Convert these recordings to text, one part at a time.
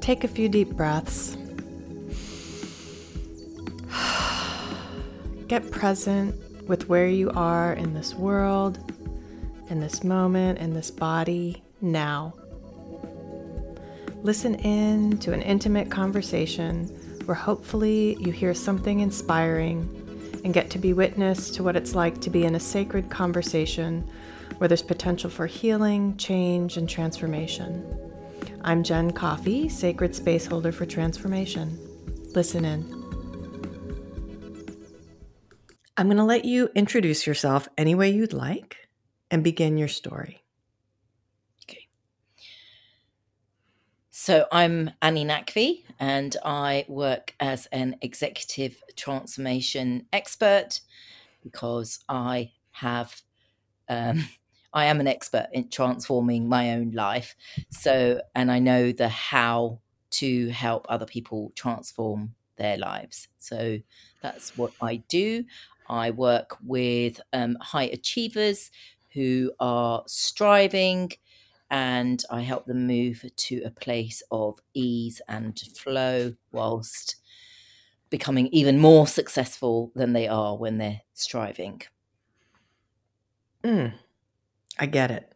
Take a few deep breaths. Get present with where you are in this world, in this moment, in this body, now. Listen in to an intimate conversation where hopefully you hear something inspiring and get to be witness to what it's like to be in a sacred conversation where there's potential for healing, change, and transformation. I'm Jen Coffey, Sacred Space Holder for Transformation. Listen in. I'm going to let you introduce yourself any way you'd like and begin your story. Okay. So I'm Ani Naqvi, and I work as an executive transformation expert because I have um, I am an expert in transforming my own life. So, and I know the how to help other people transform their lives. So that's what I do. I work with um, high achievers who are striving and I help them move to a place of ease and flow whilst becoming even more successful than they are when they're striving. Mm. I get it.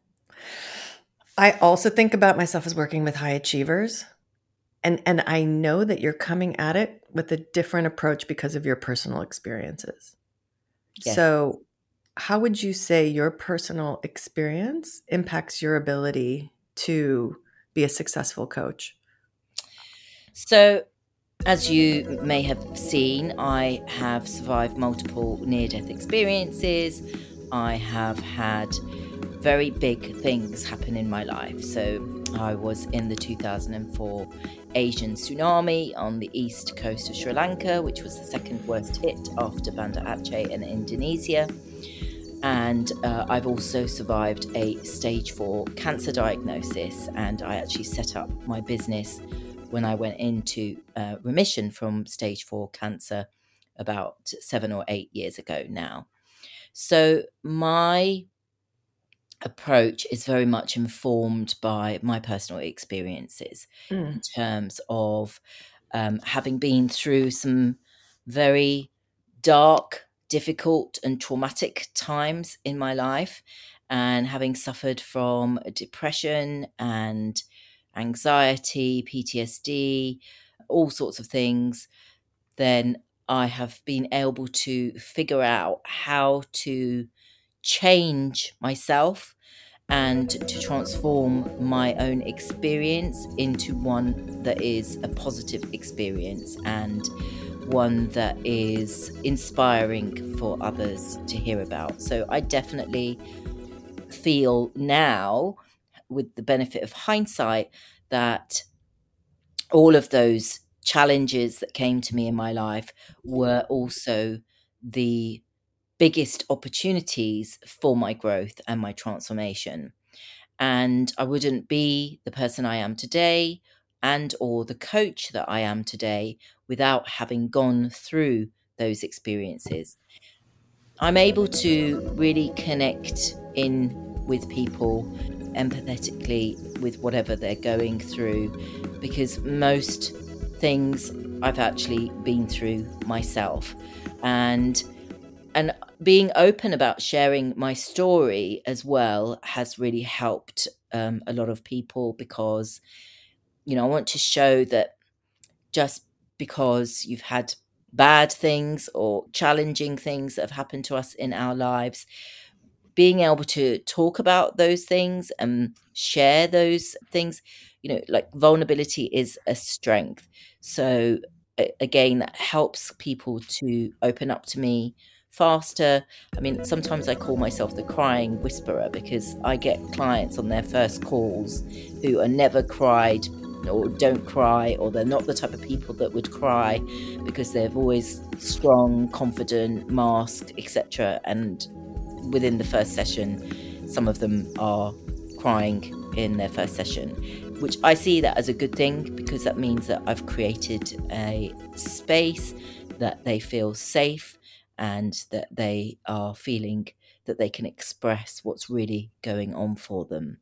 I also think about myself as working with high achievers. And and I know that you're coming at it with a different approach because of your personal experiences. Yes. So, how would you say your personal experience impacts your ability to be a successful coach? So, as you may have seen, I have survived multiple near death experiences. I have had very big things happen in my life. So I was in the 2004 Asian tsunami on the east coast of Sri Lanka, which was the second worst hit after Banda Aceh in Indonesia. And uh, I've also survived a stage four cancer diagnosis, and I actually set up my business when I went into uh, remission from stage four cancer about seven or eight years ago now. So, my approach is very much informed by my personal experiences mm. in terms of um, having been through some very dark, difficult, and traumatic times in my life, and having suffered from depression and anxiety, PTSD, all sorts of things, then I have been able to figure out how to change myself and to transform my own experience into one that is a positive experience and one that is inspiring for others to hear about. So I definitely feel now, with the benefit of hindsight, that all of those challenges that came to me in my life were also the biggest opportunities for my growth and my transformation. And i wouldn't be the person i am today and or the coach that i am today without having gone through those experiences. I'm able to really connect in with people empathetically with whatever they're going through because most things I've actually been through myself. And and being open about sharing my story as well has really helped um, a lot of people because you know i want to show that just because you've had bad things or challenging things that have happened to us in our lives being able to talk about those things and share those things you know like vulnerability is a strength. So again that helps people to open up to me faster. I mean, sometimes I call myself the crying whisperer because I get clients on their first calls who are never cried or don't cry or they're not the type of people that would cry because they're always strong, confident, masked, etc. And within the first session, some of them are crying in their first session, which I see that as a good thing because that means that I've created a space that they feel safe and that they are feeling that they can express what's really going on for them.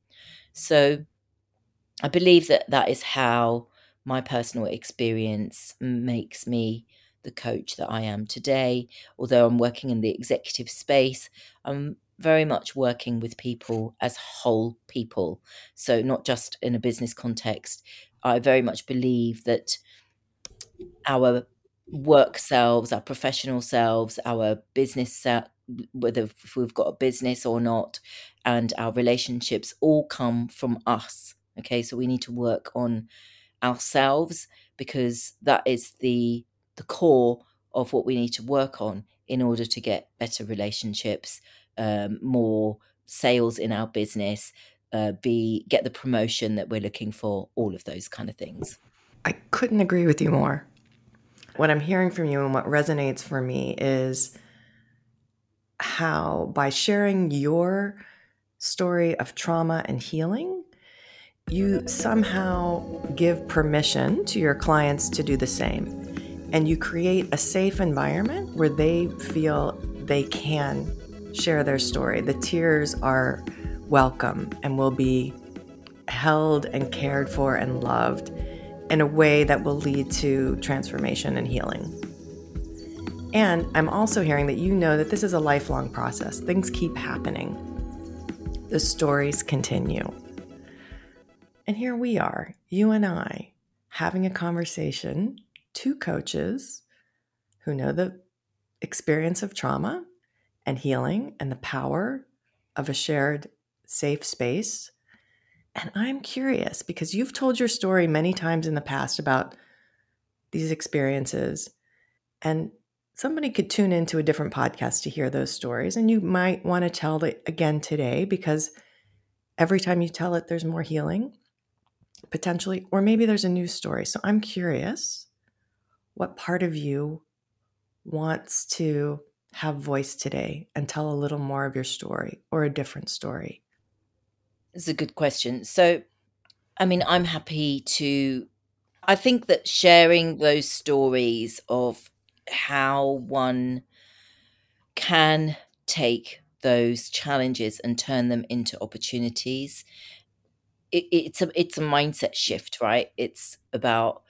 So, I believe that that is how my personal experience makes me the coach that I am today. Although I'm working in the executive space, I'm very much working with people as whole people. So, not just in a business context. I very much believe that our work selves, our professional selves, our business self, whether we've got a business or not, and our relationships all come from us. Okay, so we need to work on ourselves because that is the the core of what we need to work on in order to get better relationships, um, more sales in our business, uh, be get the promotion that we're looking for, all of those kind of things. I couldn't agree with you more. What I'm hearing from you and what resonates for me is how by sharing your story of trauma and healing, you somehow give permission to your clients to do the same. And you create a safe environment where they feel they can share their story. The tears are welcome and will be held and cared for and loved in a way that will lead to transformation and healing. And I'm also hearing that you know that this is a lifelong process. Things keep happening. The stories continue. And here we are, you and I, having a conversation, two coaches who know the experience of trauma and healing and the power of a shared safe space. And I'm curious because you've told your story many times in the past about these experiences. And somebody could tune into a different podcast to hear those stories. And you might want to tell it again today because every time you tell it, there's more healing potentially, or maybe there's a new story. So I'm curious what part of you wants to have voice today and tell a little more of your story or a different story? It's a good question. So, I mean, I'm happy to. I think that sharing those stories of how one can take those challenges and turn them into opportunities it, it's a it's a mindset shift, right? It's about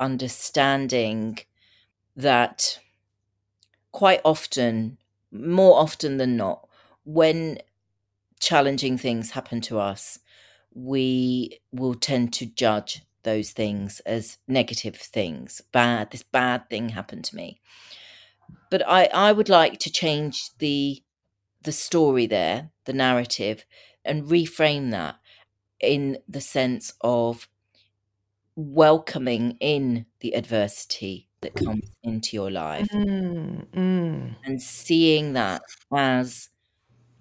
understanding that quite often, more often than not, when challenging things happen to us, we will tend to judge those things as negative things. Bad, this bad thing happened to me. But I, I would like to change the the story there, the narrative, and reframe that in the sense of welcoming in the adversity that comes into your life Mm, mm. and seeing that as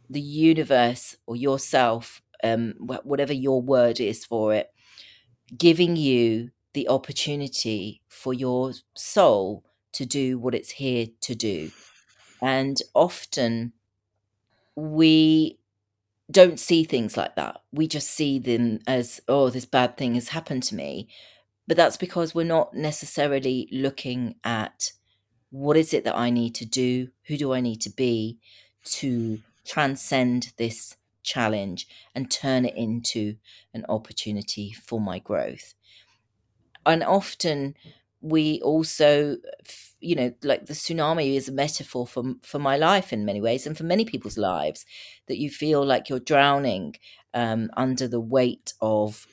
the universe or yourself, um, whatever your word is for it, giving you the opportunity for your soul to do what it's here to do. And often we don't see things like that. We just see them as, oh, this bad thing has happened to me. But that's because we're not necessarily looking at what is it that I need to do? Who do I need to be to transcend this challenge and turn it into an opportunity for my growth? And often we also you know like the tsunami is a metaphor for for my life in many ways and for many people's lives that you feel like you're drowning um, under the weight of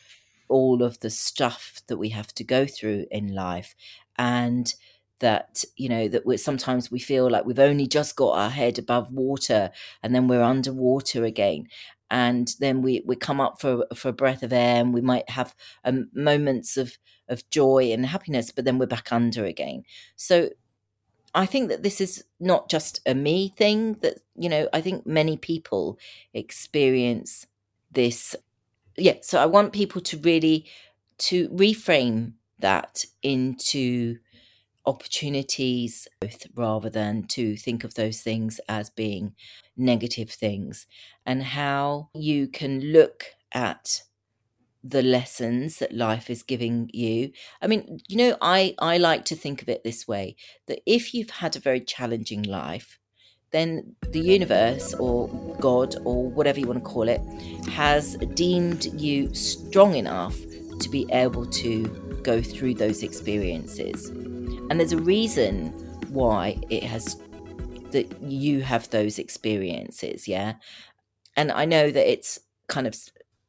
all of the stuff that we have to go through in life and that you know that we sometimes we feel like we've only just got our head above water and then we're underwater again. And then we we come up for for a breath of air and we might have um, moments of of joy and happiness but then we're back under again. So i think that this is not just a me thing that you know i think many people experience this. Yeah so i want people to really to reframe that into opportunities rather than to think of those things as being negative things and how you can look at the lessons that life is giving you i mean you know i i like to think of it this way that if you've had a very challenging life then the universe or god or whatever you want to call it has deemed you strong enough to be able to go through those experiences. And there's a reason why it has that you have those experiences, yeah. And I know that it's kind of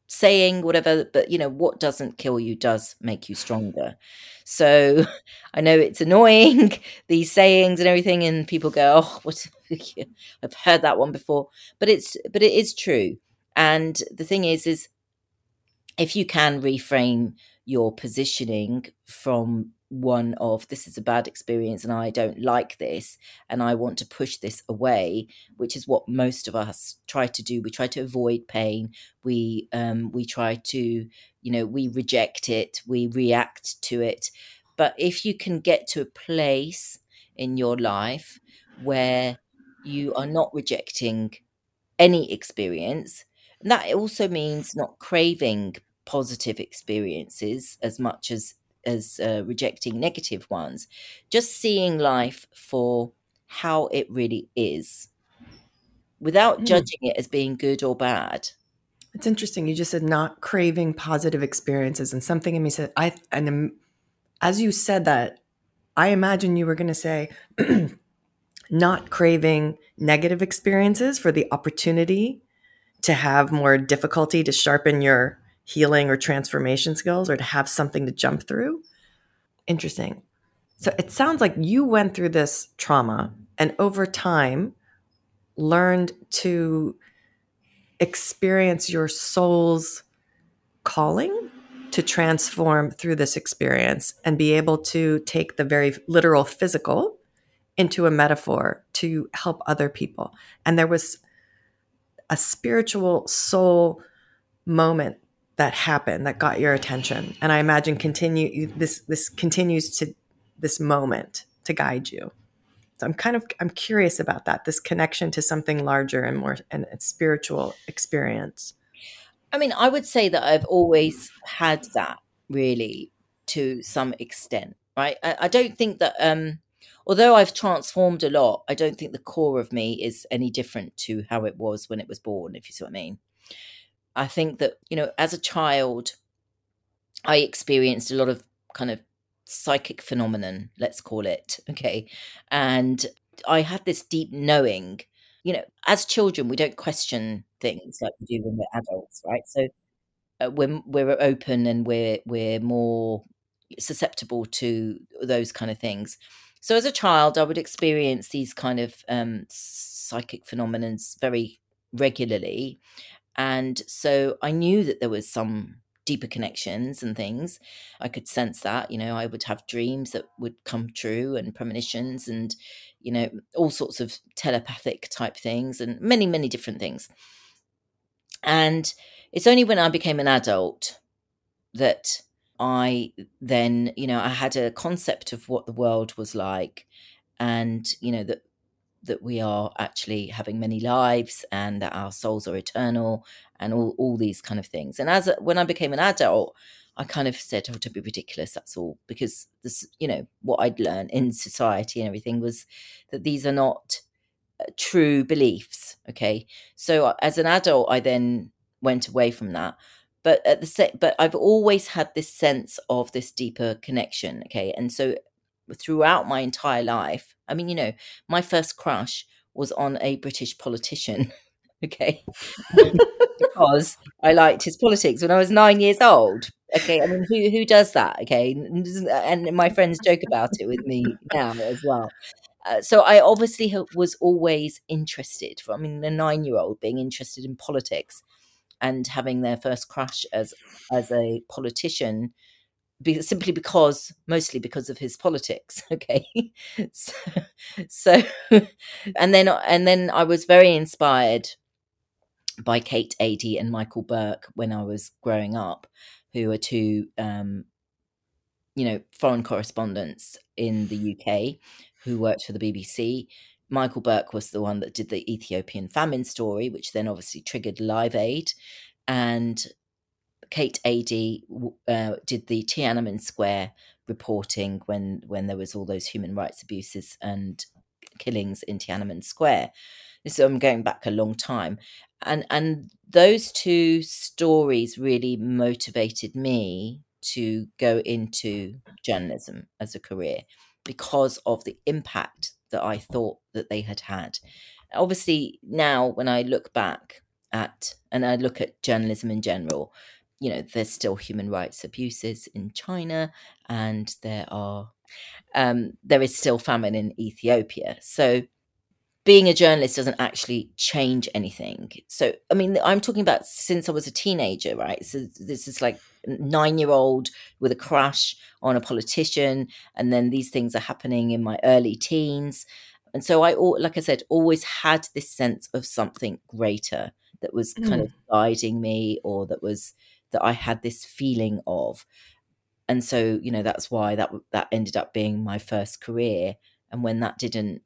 saying whatever, but you know, what doesn't kill you does make you stronger. So I know it's annoying, these sayings and everything, and people go, Oh, what I've heard that one before. But it's but it is true. And the thing is, is if you can reframe your positioning from one of this is a bad experience and I don't like this and I want to push this away, which is what most of us try to do. We try to avoid pain. We um, we try to you know we reject it. We react to it. But if you can get to a place in your life where you are not rejecting any experience, and that also means not craving positive experiences as much as as uh, rejecting negative ones just seeing life for how it really is without mm. judging it as being good or bad it's interesting you just said not craving positive experiences and something in me said i and as you said that i imagine you were going to say not craving negative experiences for the opportunity to have more difficulty to sharpen your healing or transformation skills or to have something to jump through. Interesting. So it sounds like you went through this trauma and over time learned to experience your soul's calling to transform through this experience and be able to take the very literal physical into a metaphor to help other people. And there was a spiritual soul moment that happened that got your attention. And i imagine continue this this continues to this moment to guide you. So i'm kind of i'm curious about that this connection to something larger and more and spiritual experience. I mean i would say that i've always had that really to some extent right? I, I don't think that um although i've transformed a lot i don't think the core of me is any different to how it was when it was born if you see what i mean I think that, you know, as a child, I experienced a lot of kind of psychic phenomenon, let's call it. Okay. And I had this deep knowing, you know, as children, we don't question things like we do when we're adults, right? So uh, we're, we're open and we're, we're more susceptible to those kind of things. So as a child, I would experience these kind of um, psychic phenomenons very regularly and so I knew that there was some deeper connections and things. I could sense that, you know, I would have dreams that would come true and premonitions and, you know, all sorts of telepathic type things and many, many different things. And it's only when I became an adult that I then, you know, I had a concept of what the world was like and, you know, that that we are actually having many lives and that our souls are eternal and all, all these kind of things. And as when I became an adult, I kind of said, "Oh, to be ridiculous." That's all because this, you know, what I'd learned in society and everything was that these are not uh, true beliefs. Okay, so uh, as an adult, I then went away from that. But at the but I've always had this sense of this deeper connection. Okay, and so throughout my entire life. I mean, you know, my first crush was on a British politician. okay. because I liked his politics when I was nine years old. Okay. I mean, who, who does that? Okay. And my friends joke about it with me now as well. Uh, so I obviously was always interested. I mean, a nine-year-old being interested in politics and having their first crush as as a politician be, simply because mostly because of his politics okay? So, so and then and then i was very inspired by kate adie and michael buerk when i was growing up who are two um, you know foreign correspondents in the uk who worked for the bbc michael buerk was the one that did the ethiopian famine story which then obviously triggered live aid and Kate Adie uh, did the Tiananmen Square reporting when when there was all those human rights abuses and killings in Tiananmen Square. So I'm going back a long time, and and those two stories really motivated me to go into journalism as a career because of the impact that I thought that they had had. Obviously, now when I look back at and I look at journalism in general, you know, there's still human rights abuses in China, and there are um, there is still famine in Ethiopia. So being a journalist doesn't actually change anything. So, I mean, I'm talking about since I was a teenager, right? So, this is like nine year old with a crush on a politician, and then these things are happening in my early teens. And so, I, like I said, always had this sense of something greater that was kind mm. of guiding me, or that was that I had this feeling of. And so, you know, that's why that that ended up being my first career. And when that didn't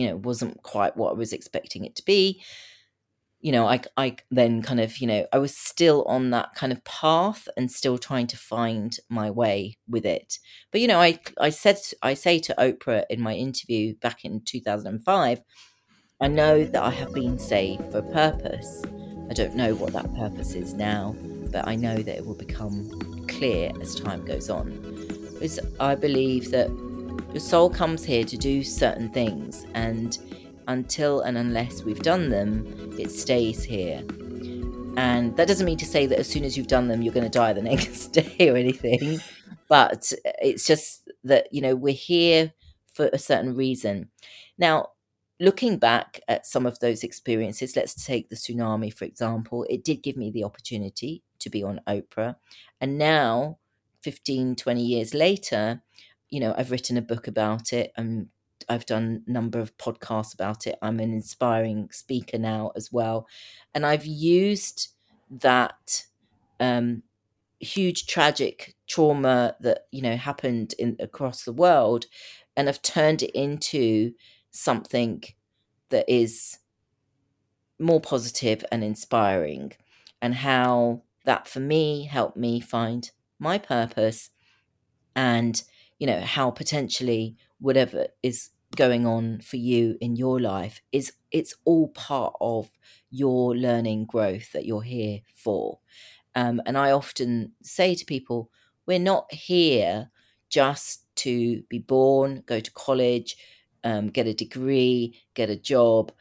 you know wasn't quite what I was expecting it to be you know I I then kind of you know I was still on that kind of path and still trying to find my way with it but you know I I said I say to Oprah in my interview back in 2005 I know that I have been saved for a purpose I don't know what that purpose is now but I know that it will become clear as time goes on because I believe that your soul comes here to do certain things, and until and unless we've done them, it stays here. And that doesn't mean to say that as soon as you've done them, you're going to die the next day or anything. But it's just that, you know, we're here for a certain reason. Now, looking back at some of those experiences, let's take the tsunami, for example, it did give me the opportunity to be on Oprah. And now, 15, 20 years later, you know, I've written a book about it and I've done a number of podcasts about it. I'm an inspiring speaker now as well. And I've used that um, huge tragic trauma that, you know, happened in across the world and I've turned it into something that is more positive and inspiring and how that for me helped me find my purpose and you know how potentially whatever is going on for you in your life is it's all part of your learning growth that you're here for. Um, and i often say to people we're not here just to be born go to college um, get a degree get a job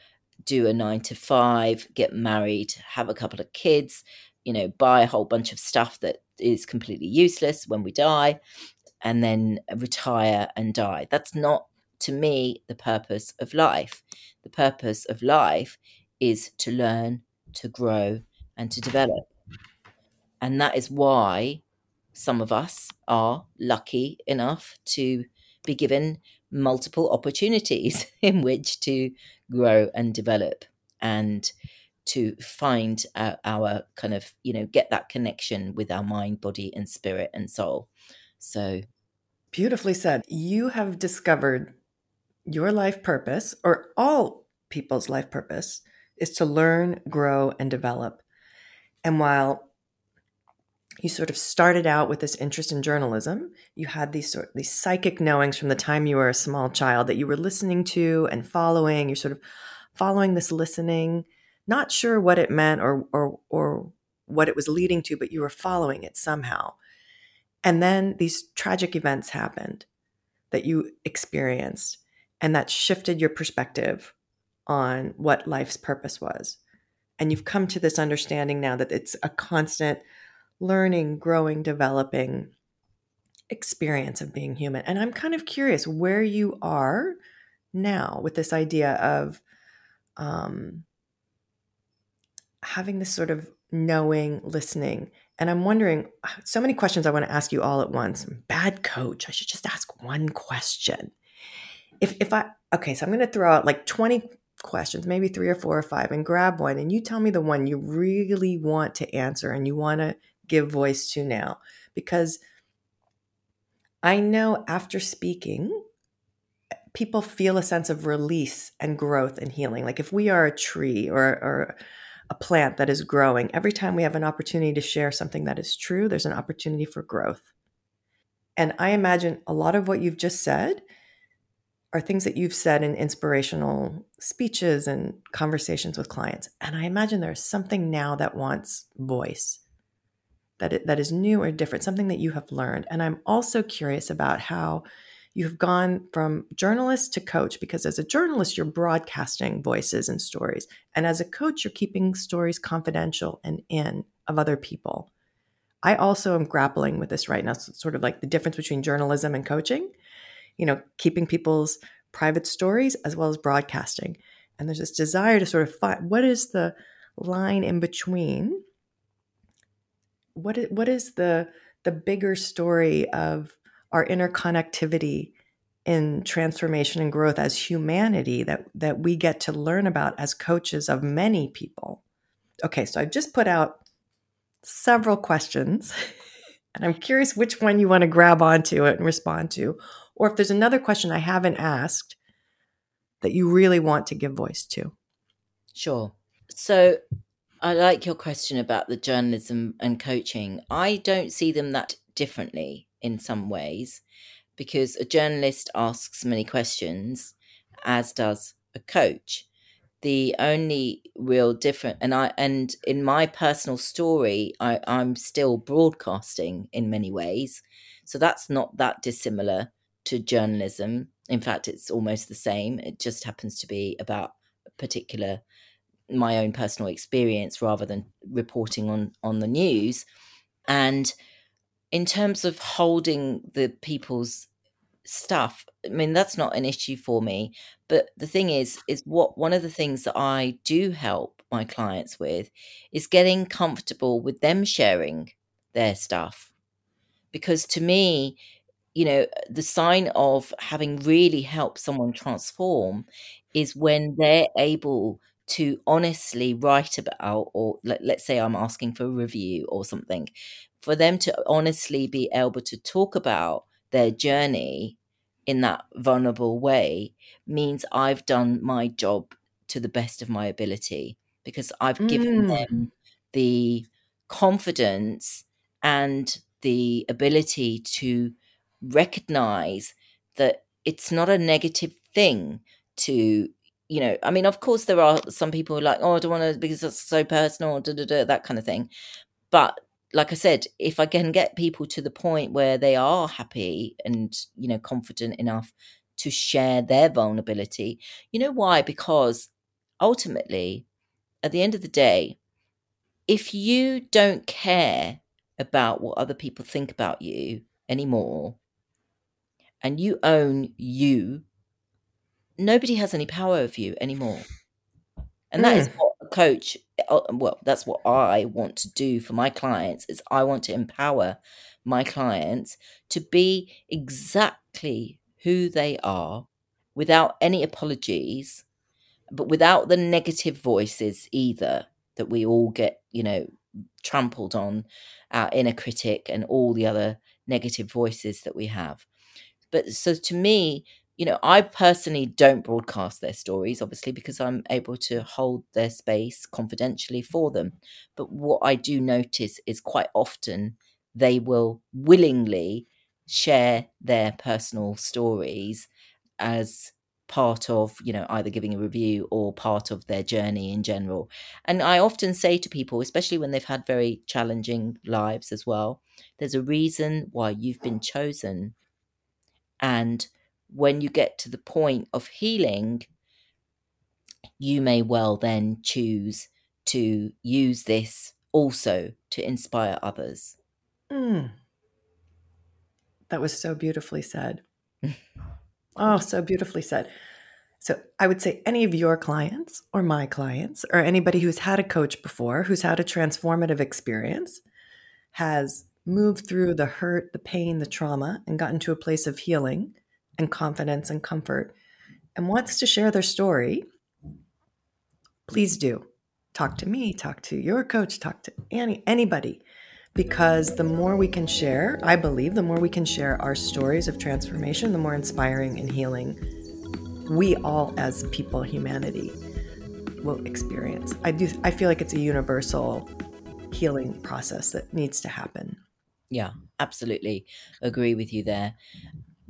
do a nine to five get married have a couple of kids you know buy a whole bunch of stuff that is completely useless when we die and then retire and die. That's not, to me, the purpose of life. The purpose of life is to learn, to grow, and to develop. And that is why some of us are lucky enough to be given multiple opportunities in which to grow and develop and to find our, our, kind of you know get that connection with our mind body and spirit and soul so beautifully said. You have discovered your life purpose, or all people's life purpose, is to learn, grow, and develop. And while you sort of started out with this interest in journalism, you had these sort of these psychic knowings from the time you were a small child that you were listening to and following. You're sort of following this listening, not sure what it meant or or or what it was leading to, but you were following it somehow. And then these tragic events happened that you experienced, and that shifted your perspective on what life's purpose was. And you've come to this understanding now that it's a constant learning, growing, developing experience of being human. And I'm kind of curious where you are now with this idea of um, having this sort of knowing, listening, and I'm wondering ah, so many questions I want to ask you all at once. Bad coach. I should just ask one question. If if I okay, so I'm going to throw out like 20 questions, maybe 3 or 4 or 5 and grab one and you tell me the one you really want to answer and you want to give voice to now because I know after speaking people feel a sense of release and growth and healing. Like if we are a tree or or a plant that is growing. Every time we have an opportunity to share something that is true, there's an opportunity for growth. And I imagine a lot of what you've just said are things that you've said in inspirational speeches and conversations with clients. And I imagine there's something now that wants voice. that it, that is new or different, something that you have learned. And I'm also curious about how you've gone from journalist to coach because as a journalist you're broadcasting voices and stories. And as a coach you're keeping stories confidential and in of other people. I also am grappling with this right now so sort of like the difference between journalism and coaching you know keeping people's private stories as well as broadcasting. And there's this desire to sort of find what is the line in between? What is, what is the the bigger story of our interconnectivity in transformation and growth as humanity that that we get to learn about as coaches of many people. Okay, so I've just put out several questions and I'm curious which one you want to grab onto and respond to or if there's another question I haven't asked that you really want to give voice to. Sure. So I like your question about the journalism and coaching. I don't see them that differently in some ways because a journalist asks many questions, as does a coach. The only real different, and I and in my personal story, I, I'm still broadcasting in many ways, so that's not that dissimilar to journalism. In fact, it's almost the same. It just happens to be about a particular my own personal experience rather than reporting on on the news and in terms of holding the people's stuff i mean that's not an issue for me but the thing is is what one of the things that i do help my clients with is getting comfortable with them sharing their stuff. Because to me you know the sign of having really helped someone transform is when they're able to honestly write about or let, let's say i'm asking for a review or something for them to honestly be able to talk about their journey in that vulnerable way means i've done my job to the best of my ability because i've given Mm. them the confidence and the ability to recognize that it's not a negative thing to you know, I mean, of course, there are some people who are like, oh, I don't want to because it's so personal, da, da, da, that kind of thing. But like I said, if I can get people to the point where they are happy and, you know, confident enough to share their vulnerability, you know why? Because ultimately, at the end of the day, if you don't care about what other people think about you anymore and you own you nobody has any power over you anymore. And that is Mm. what a coach, uh, well, that's what I want to do for my clients is I want to empower my clients to be exactly who they are without any apologies, but without the negative voices either that we all get, you know, trampled on our inner critic and all the other negative voices that we have. But so to me, you know, I personally don't broadcast their stories, obviously, because I'm able to hold their space confidentially for them. But what I do notice is quite often they will willingly share their personal stories as part of, you know, either giving a review or part of their journey in general. And I often say to people, especially when they've had very challenging lives as well, there's a reason why you've been chosen. And when you get to the point of healing, you may well then choose to use this also to inspire others. Mm. That was so beautifully said. Oh, so beautifully said. So I would say any of your clients or my clients or anybody who's had a coach before, who's had a transformative experience, has moved through the hurt, the pain, the trauma, and gotten to a place of healing and confidence and comfort and wants to share their story, please do. Talk to me, talk to your coach, talk to any anybody. Because the more we can share, I believe, the more we can share our stories of transformation, the more inspiring and healing we all as people, humanity, will experience. I do I feel like it's a universal healing process that needs to happen. Yeah, absolutely agree with you there.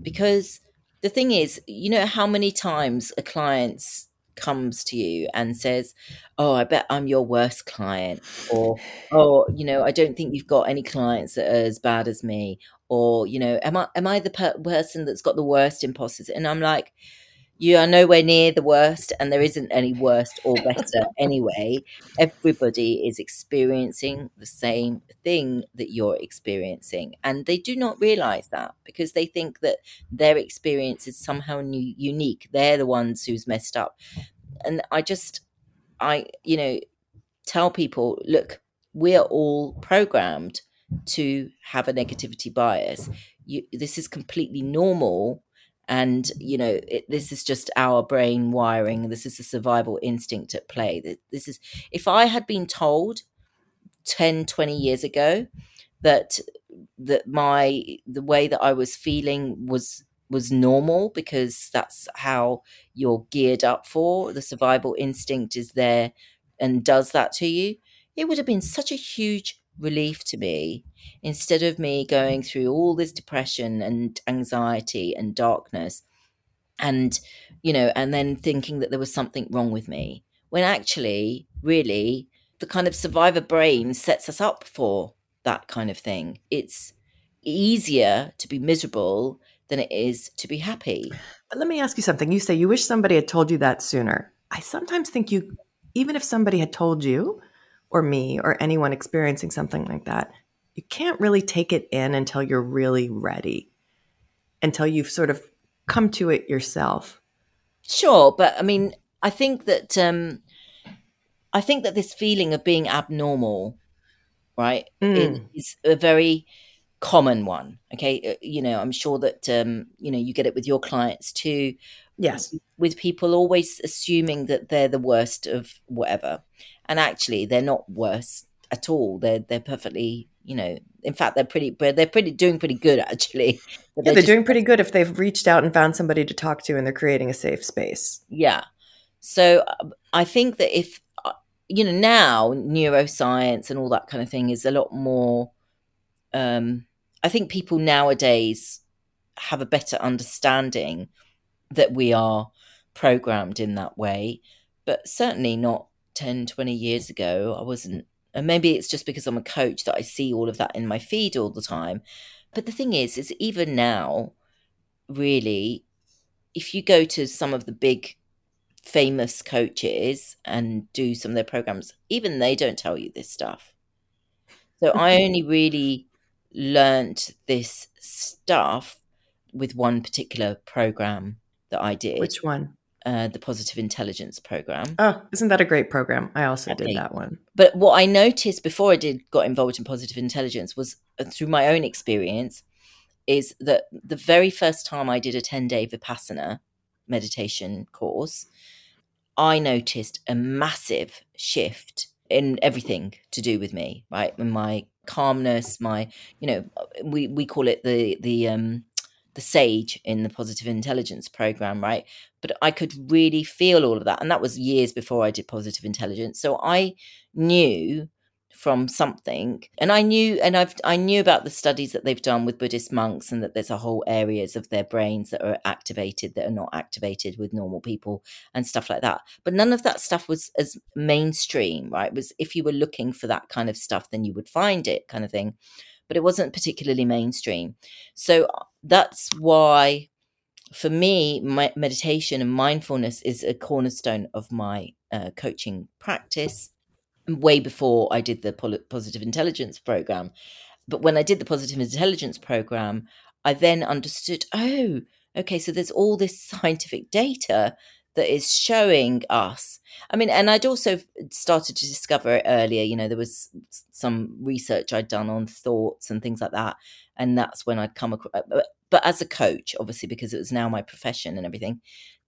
Because the thing is, you know how many times a client's comes to you and says, "Oh, I bet I'm your worst client," or "Oh, you know, I don't think you've got any clients that are as bad as me," or you know, "Am I am I the per- person that's got the worst imposters?" And I'm like, you are nowhere near the worst, and there isn't any worst or better anyway. Everybody is experiencing the same thing that you're experiencing, and they do not realize that because they think that their experience is somehow new, unique. They're the ones who's messed up, and I just, I, you know, tell people, look, we're all programmed to have a negativity bias. You, this is completely normal and you know it, this is just our brain wiring. This is the survival instinct at play. This is if i had been told 10 20 years ago that that my the way that i was feeling was was normal because that's how you're geared up for the survival instinct is there and does that to you it would have been such a huge relief to me instead of me going through all this depression and anxiety and darkness and you know and then thinking that there was something wrong with me when actually really the kind of survivor brain sets us up for that kind of thing. It's easier to be miserable than it is to be happy. But let me ask you something. You say you wish somebody had told you that sooner. I sometimes think you even if somebody had told you or me or anyone experiencing something like that, you can't really take it in until you're really ready, until you've sort of come to it yourself. Sure, but I mean, I think that um, I think that this feeling of being abnormal, right, mm. is a very common one. Okay, uh, you know, I'm sure that um, you know you get it with your clients too. Yes, with people always assuming that they're the worst of whatever, and actually they're not worse at all. They're they're perfectly, you know, in fact they're pretty, they're pretty doing pretty good actually. But yeah, they're, they're doing pretty good if they've reached out and found somebody to talk to, and they're creating a safe space. Yeah. So um, I think that if uh, you know now neuroscience and all that kind of thing is a lot more. Um, I think people nowadays have a better understanding that we are programmed in that way, but certainly not 10, 20 years ago, I wasn't. And maybe it's just because I'm a coach that I see all of that in my feed all the time. But the thing is, is even now, really, if you go to some of the big famous coaches and do some of their programs, even they don't tell you this stuff. So I only really learned this stuff with one particular program that I did. Which one? uh, the Positive Intelligence program. Oh, isn't that a great program? I also did that one. But what I noticed before I did got involved in positive intelligence was uh, through my own experience is that the very first time I did a 10 day Vipassana meditation course, I noticed a massive shift in everything to do with me, right? In my calmness, my, you know, we, we call it the, the, um, the sage in the positive intelligence program, right? But I could really feel all of that. And that was years before I did positive intelligence. So I knew from something and i knew and i've i knew about the studies that they've done with buddhist monks and that there's a whole areas of their brains that are activated that are not activated with normal people and stuff like that but none of that stuff was as mainstream right it was if you were looking for that kind of stuff then you would find it kind of thing but it wasn't particularly mainstream. So uh, that's why, for me, my meditation and mindfulness is a cornerstone of my uh, coaching practice. Way before I did the positive intelligence program, but when I did the positive intelligence program, I then understood. Oh, okay, so there's all this scientific data that is showing us. I mean, and I'd also started to discover it earlier. You know, there was some research I'd done on thoughts and things like that, and that's when I'd come across. But, uh, but as a coach, obviously, because it was now my profession and everything,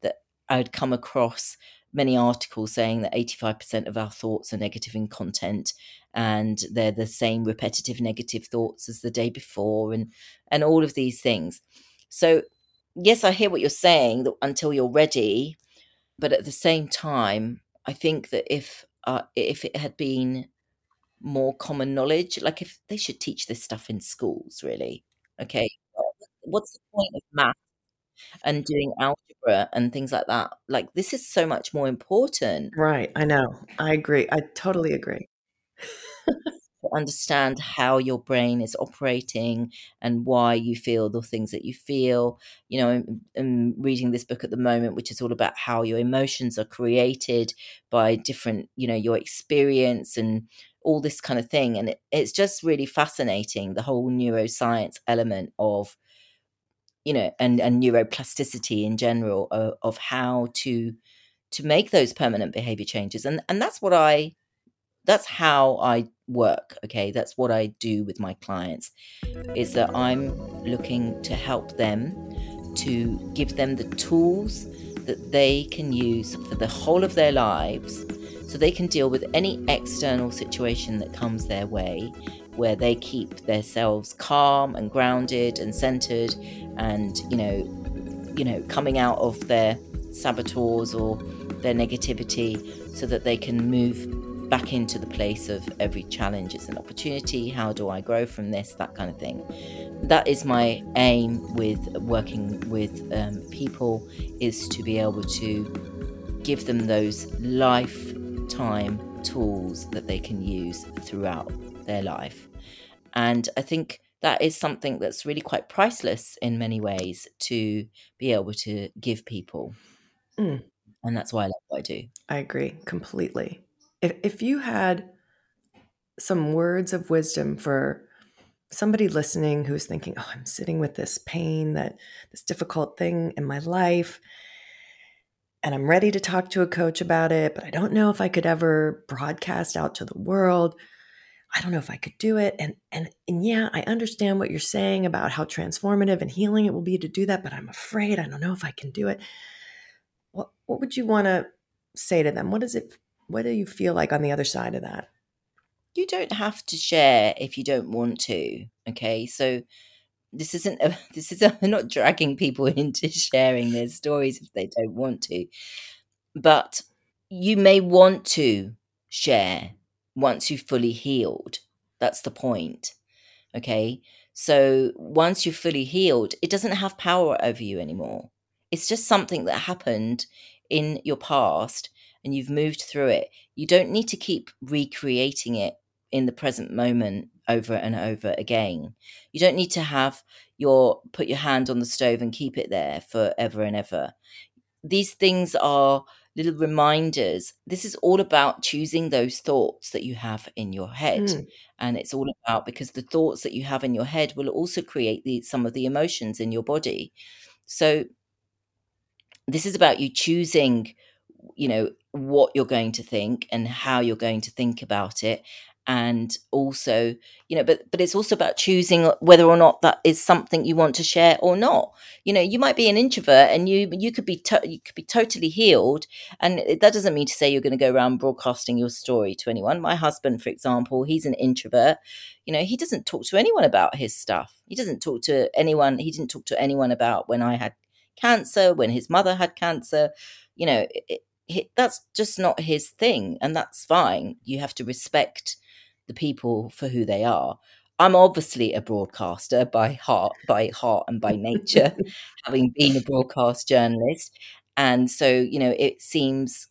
that I'd come across many articles saying that 85% of our thoughts are negative in content and they're the same repetitive negative thoughts as the day before and and all of these things so yes i hear what you're saying that until you're ready but at the same time, I think that if uh, if it had been more common knowledge, like if they should teach this stuff in schools, really, okay, what's the point of math? and doing algebra and things like that. Like this is so much more important. Right. I know. I agree. I totally agree. to understand how your brain is operating and why you feel the things that you feel. You know, I'm, I'm, reading this book at the moment, which is all about how your emotions are created by different, you know, your experience and all this kind of thing. And it, it's just really fascinating the whole neuroscience element of you know and and neuroplasticity in general of, of how to to make those permanent behavior changes and and that's what i that's how I work. Okay. That's what I do with my clients is that I'm looking to help them to give them the tools that they can use for the whole of their lives so they can deal with any external situation that comes their way where they keep themselves calm and grounded and centered and you know you know coming out of their saboteurs or their negativity so that they can move back into the place of every challenge is an opportunity. How do I grow from this? That kind of thing. That is my aim with working with um, people is to be able to give them those lifetime tools that they can use throughout their life. And I think that is something that's really quite priceless in many ways to be able to give people. Mm. And that's why I love what I do. I agree completely if, if you had some words of wisdom for somebody listening who's thinking, oh, I'm sitting with this pain, that this difficult thing in my life, and I'm ready to talk to a coach about it, but I don't know if I could ever broadcast out to the world. I don't know if I could do it. And and and yeah, I understand what you're saying about how transformative and healing it will be to do that, but I'm afraid I don't know if I can do it. What what would you want to say to them? What does it what do you feel like on the other side of that? You don't have to share if you don't want to. Okay. So this isn't a, this is a, not dragging people into sharing their stories if they don't want to. But you may want to share once you've fully healed. That's the point. Okay. So once you're fully healed, it doesn't have power over you anymore. It's just something that happened in your past and you've moved through it, you don't need to keep recreating it in the present moment over and over again. You don't need to have your put your hand on the stove and keep it there forever and ever. These things are little reminders. This is all about choosing those thoughts that you have in your head. Mm. And it's all about because the thoughts that you have in your head will also create the, some of the emotions in your body. So this is about you choosing you know what you're going to think and how you're going to think about it. And also you know but but it's also about choosing whether or not that is something you want to share or not. You know you might be an introvert and you you could be to- you could be totally healed. And that doesn't mean to say you're going to go around broadcasting your story to anyone. My husband for example he's an introvert. You know he doesn't talk to anyone about his stuff. He doesn't talk to anyone he didn't talk to anyone about when i had cancer when his mother had cancer. You know it, that's just not his thing and that's fine. You have to respect the people for who they are. I'm obviously a broadcaster by heart by heart and by nature having been a broadcast journalist. And so you know it seems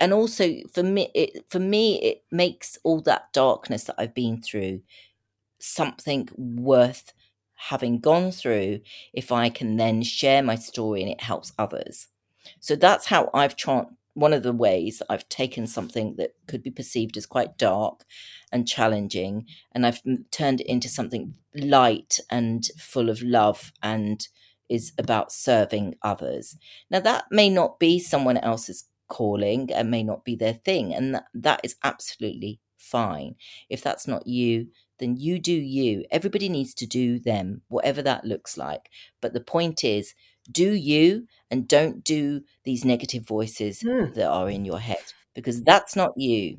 and also for me it for me it makes all that darkness that i've been through something worth having gone through if i can then share my story and it helps others so that's how I've tried. One of the ways I've taken something that could be perceived as quite dark and challenging, and I've turned it into something light and full of love and is about serving others. Now, that may not be someone else's calling and may not be their thing, and that, that is absolutely fine. If that's not you, then you do you. Everybody needs to do them, whatever that looks like. But the point is, do you and don't do these negative voices mm. that are in your head because that's not you.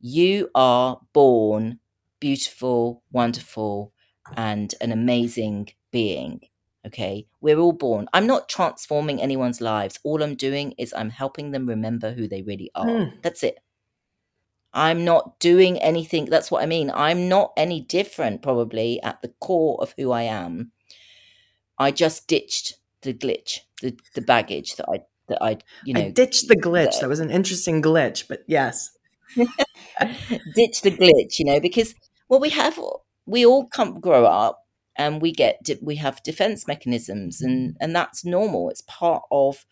You are born beautiful, wonderful, and an amazing being. Okay, we're all born. I'm not transforming anyone's lives. All I'm doing is I'm helping them remember who they really are. Mm. That's it. I'm not doing anything. That's what I mean. I'm not any different, probably, at the core of who I am. I just ditched the glitch, the the baggage that I that I you know I ditched the glitch. That, that was an interesting glitch, but yes, ditch the glitch. You know, because well, we have we all come grow up and we get we have defense mechanisms, and and that's normal. It's part of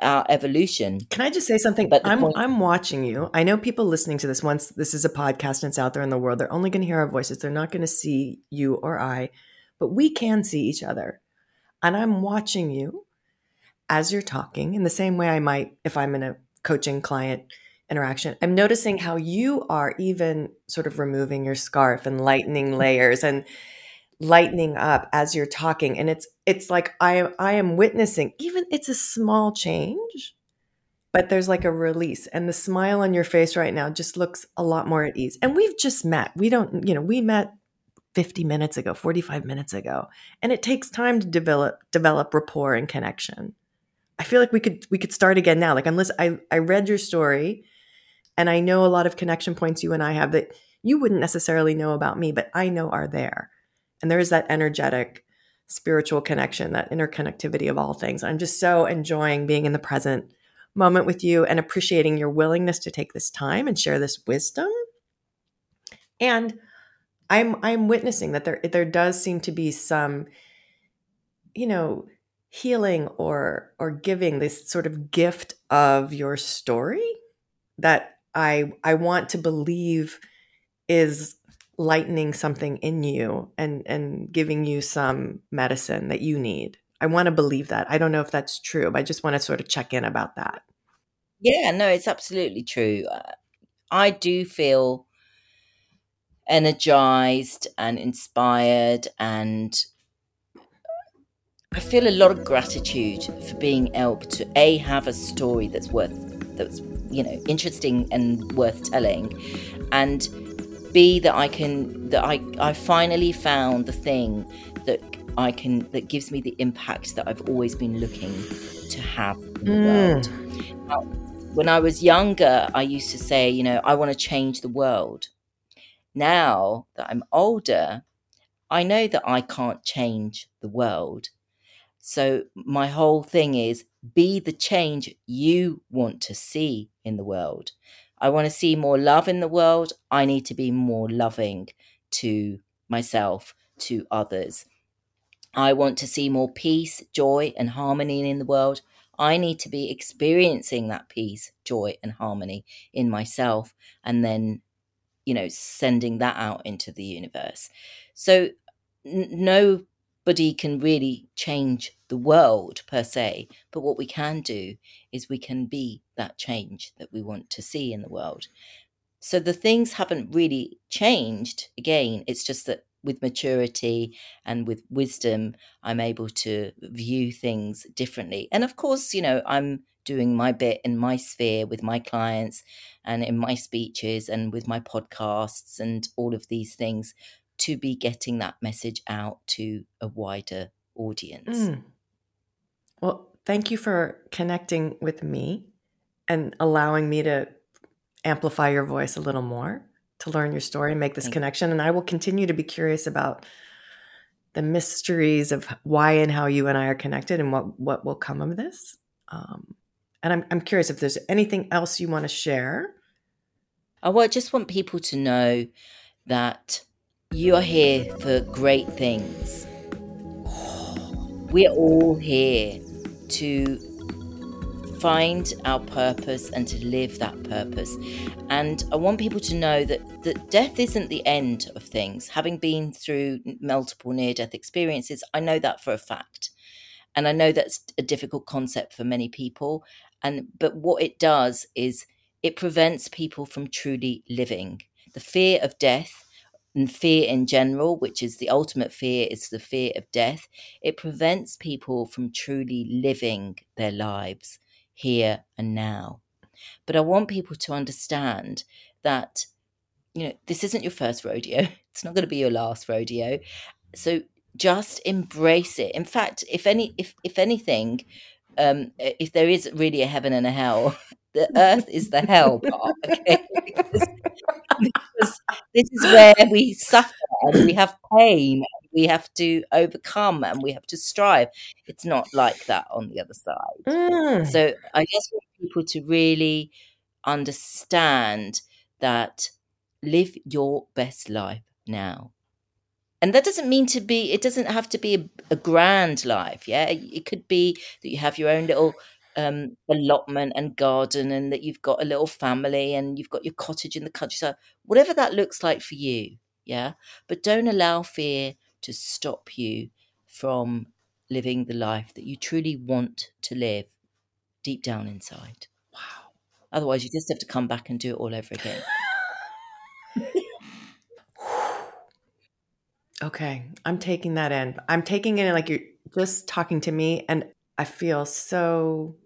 our evolution. Can I just say something? But I'm point- I'm watching you. I know people listening to this once this is a podcast and it's out there in the world, they're only going to hear our voices. They're not going to see you or I, but we can see each other. And I'm watching you as you're talking in the same way I might if I'm in a coaching client interaction. I'm noticing how you are even sort of removing your scarf and lightening layers and lightening up as you're talking. And it's it's like I I am witnessing even it's a small change but there's like a release. And the smile on your face right now just looks a lot more at ease. And we've just met. We don't you know we met 50 minutes ago 45 minutes ago and it takes time to develop develop rapport and connection i feel like we could we could start again now like i'm i i read your story and i know a lot of connection points you and i have that you wouldn't necessarily know about me but i know are there and there is that energetic spiritual connection, that interconnectivity of all things. I'm just so enjoying being in the present moment with you and appreciating your willingness to take this time and share this wisdom. And I'm I'm witnessing that there there does seem to be some you know healing or or giving this sort of gift of your story that I I want to believe is lightening something in you and and giving you some medicine that you need. I want to believe that. I don't know if that's true, but I just want to sort of check in about that. Yeah, no, it's absolutely true. I do feel energized and inspired and I feel a lot of gratitude for being able to a have a story that's worth that's you know interesting and worth telling and b that I can that I I finally found the thing that I can that gives me the impact that I've always been looking to have in the mm. world. Now, when I was younger, I used to say, you know, I want to change the world. Now that I'm older, I know that I can't change the world. So my whole thing is be the change you want to see in the world. I want to see more love in the world. I need to be more loving to myself, to others. I want to see more peace, joy, and harmony in the world. I need to be experiencing that peace, joy, and harmony in myself, and then, you know, sending that out into the universe. So, n- nobody can really change the world per se, but what we can do is we can be that change that we want to see in the world. So the things haven't really changed. Again, it's just that with maturity and with wisdom, I'm able to view things differently. And of course, you know, I'm doing my bit in my sphere with my clients and in my speeches and with my podcasts and all of these things to be getting that message out to a wider audience. Mm. Well, thank you for connecting with me and allowing me to amplify your voice a little more to learn your story and make this connection. And I will continue to be curious about the mysteries of why and how you and I are connected and what what will come of this. Um, and I'm I'm curious if there's anything else you want to share. Oh, well, I just want people to know that you are here for great things. We're all here to find our purpose and to live that purpose. And I want people to know that, that death isn't the end of things. Having been through multiple near death experiences, I know that for a fact. And I know that's a difficult concept for many people. And but what it does is it prevents people from truly living. The fear of death and fear in general, which is the ultimate fear, is the fear of death. It prevents people from truly living their lives here and now. But I want people to understand that, you know, this isn't your first rodeo. It's not going to be your last rodeo. So just embrace it. In fact, if any, if if anything, um, if there is really a heaven and a hell, the earth is the hell part. Okay, because, because this is where we suffer and we have pain. We have to overcome and we have to strive. It's not like that on the other side. Mm. So I just want people to really understand that live your best life now. And that doesn't mean to be, it doesn't have to be a, a grand life. Yeah. It could be that you have your own little um, allotment and garden and that you've got a little family and you've got your cottage in the countryside, whatever that looks like for you. Yeah. But don't allow fear to stop you from living the life that you truly want to live deep down inside. Wow. Otherwise, you just have to come back and do it all over again. okay. I'm taking that in. I'm taking it in like you're just talking to me, and I feel so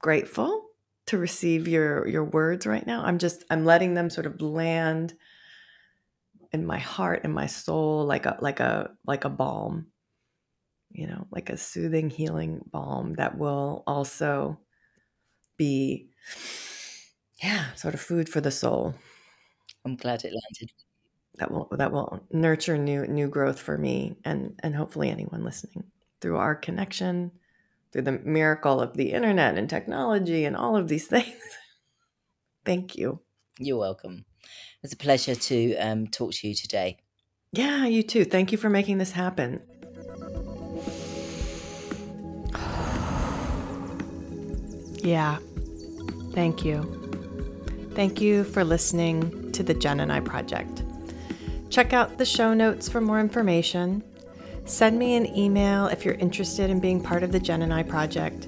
grateful to receive your your words right now. I'm just I'm letting them sort of land in my heart and my soul like a like a like a balm. You know, like a soothing healing balm that will also be yeah, sort of food for the soul. I'm glad it landed. That will that will nurture new new growth for me and and hopefully anyone listening through our connection through the miracle of the internet and technology and all of these things. Thank you. You're welcome. It's a pleasure to um, talk to you today. Yeah, you too. Thank you for making this happen. Yeah, thank you. Thank you for listening to the Jen and I Project. Check out the show notes for more information Send me an email if you're interested in being part of the Jen and I project.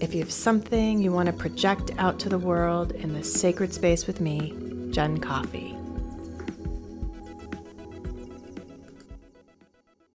If you have something you want to project out to the world in the sacred space with me, Jen Coffey.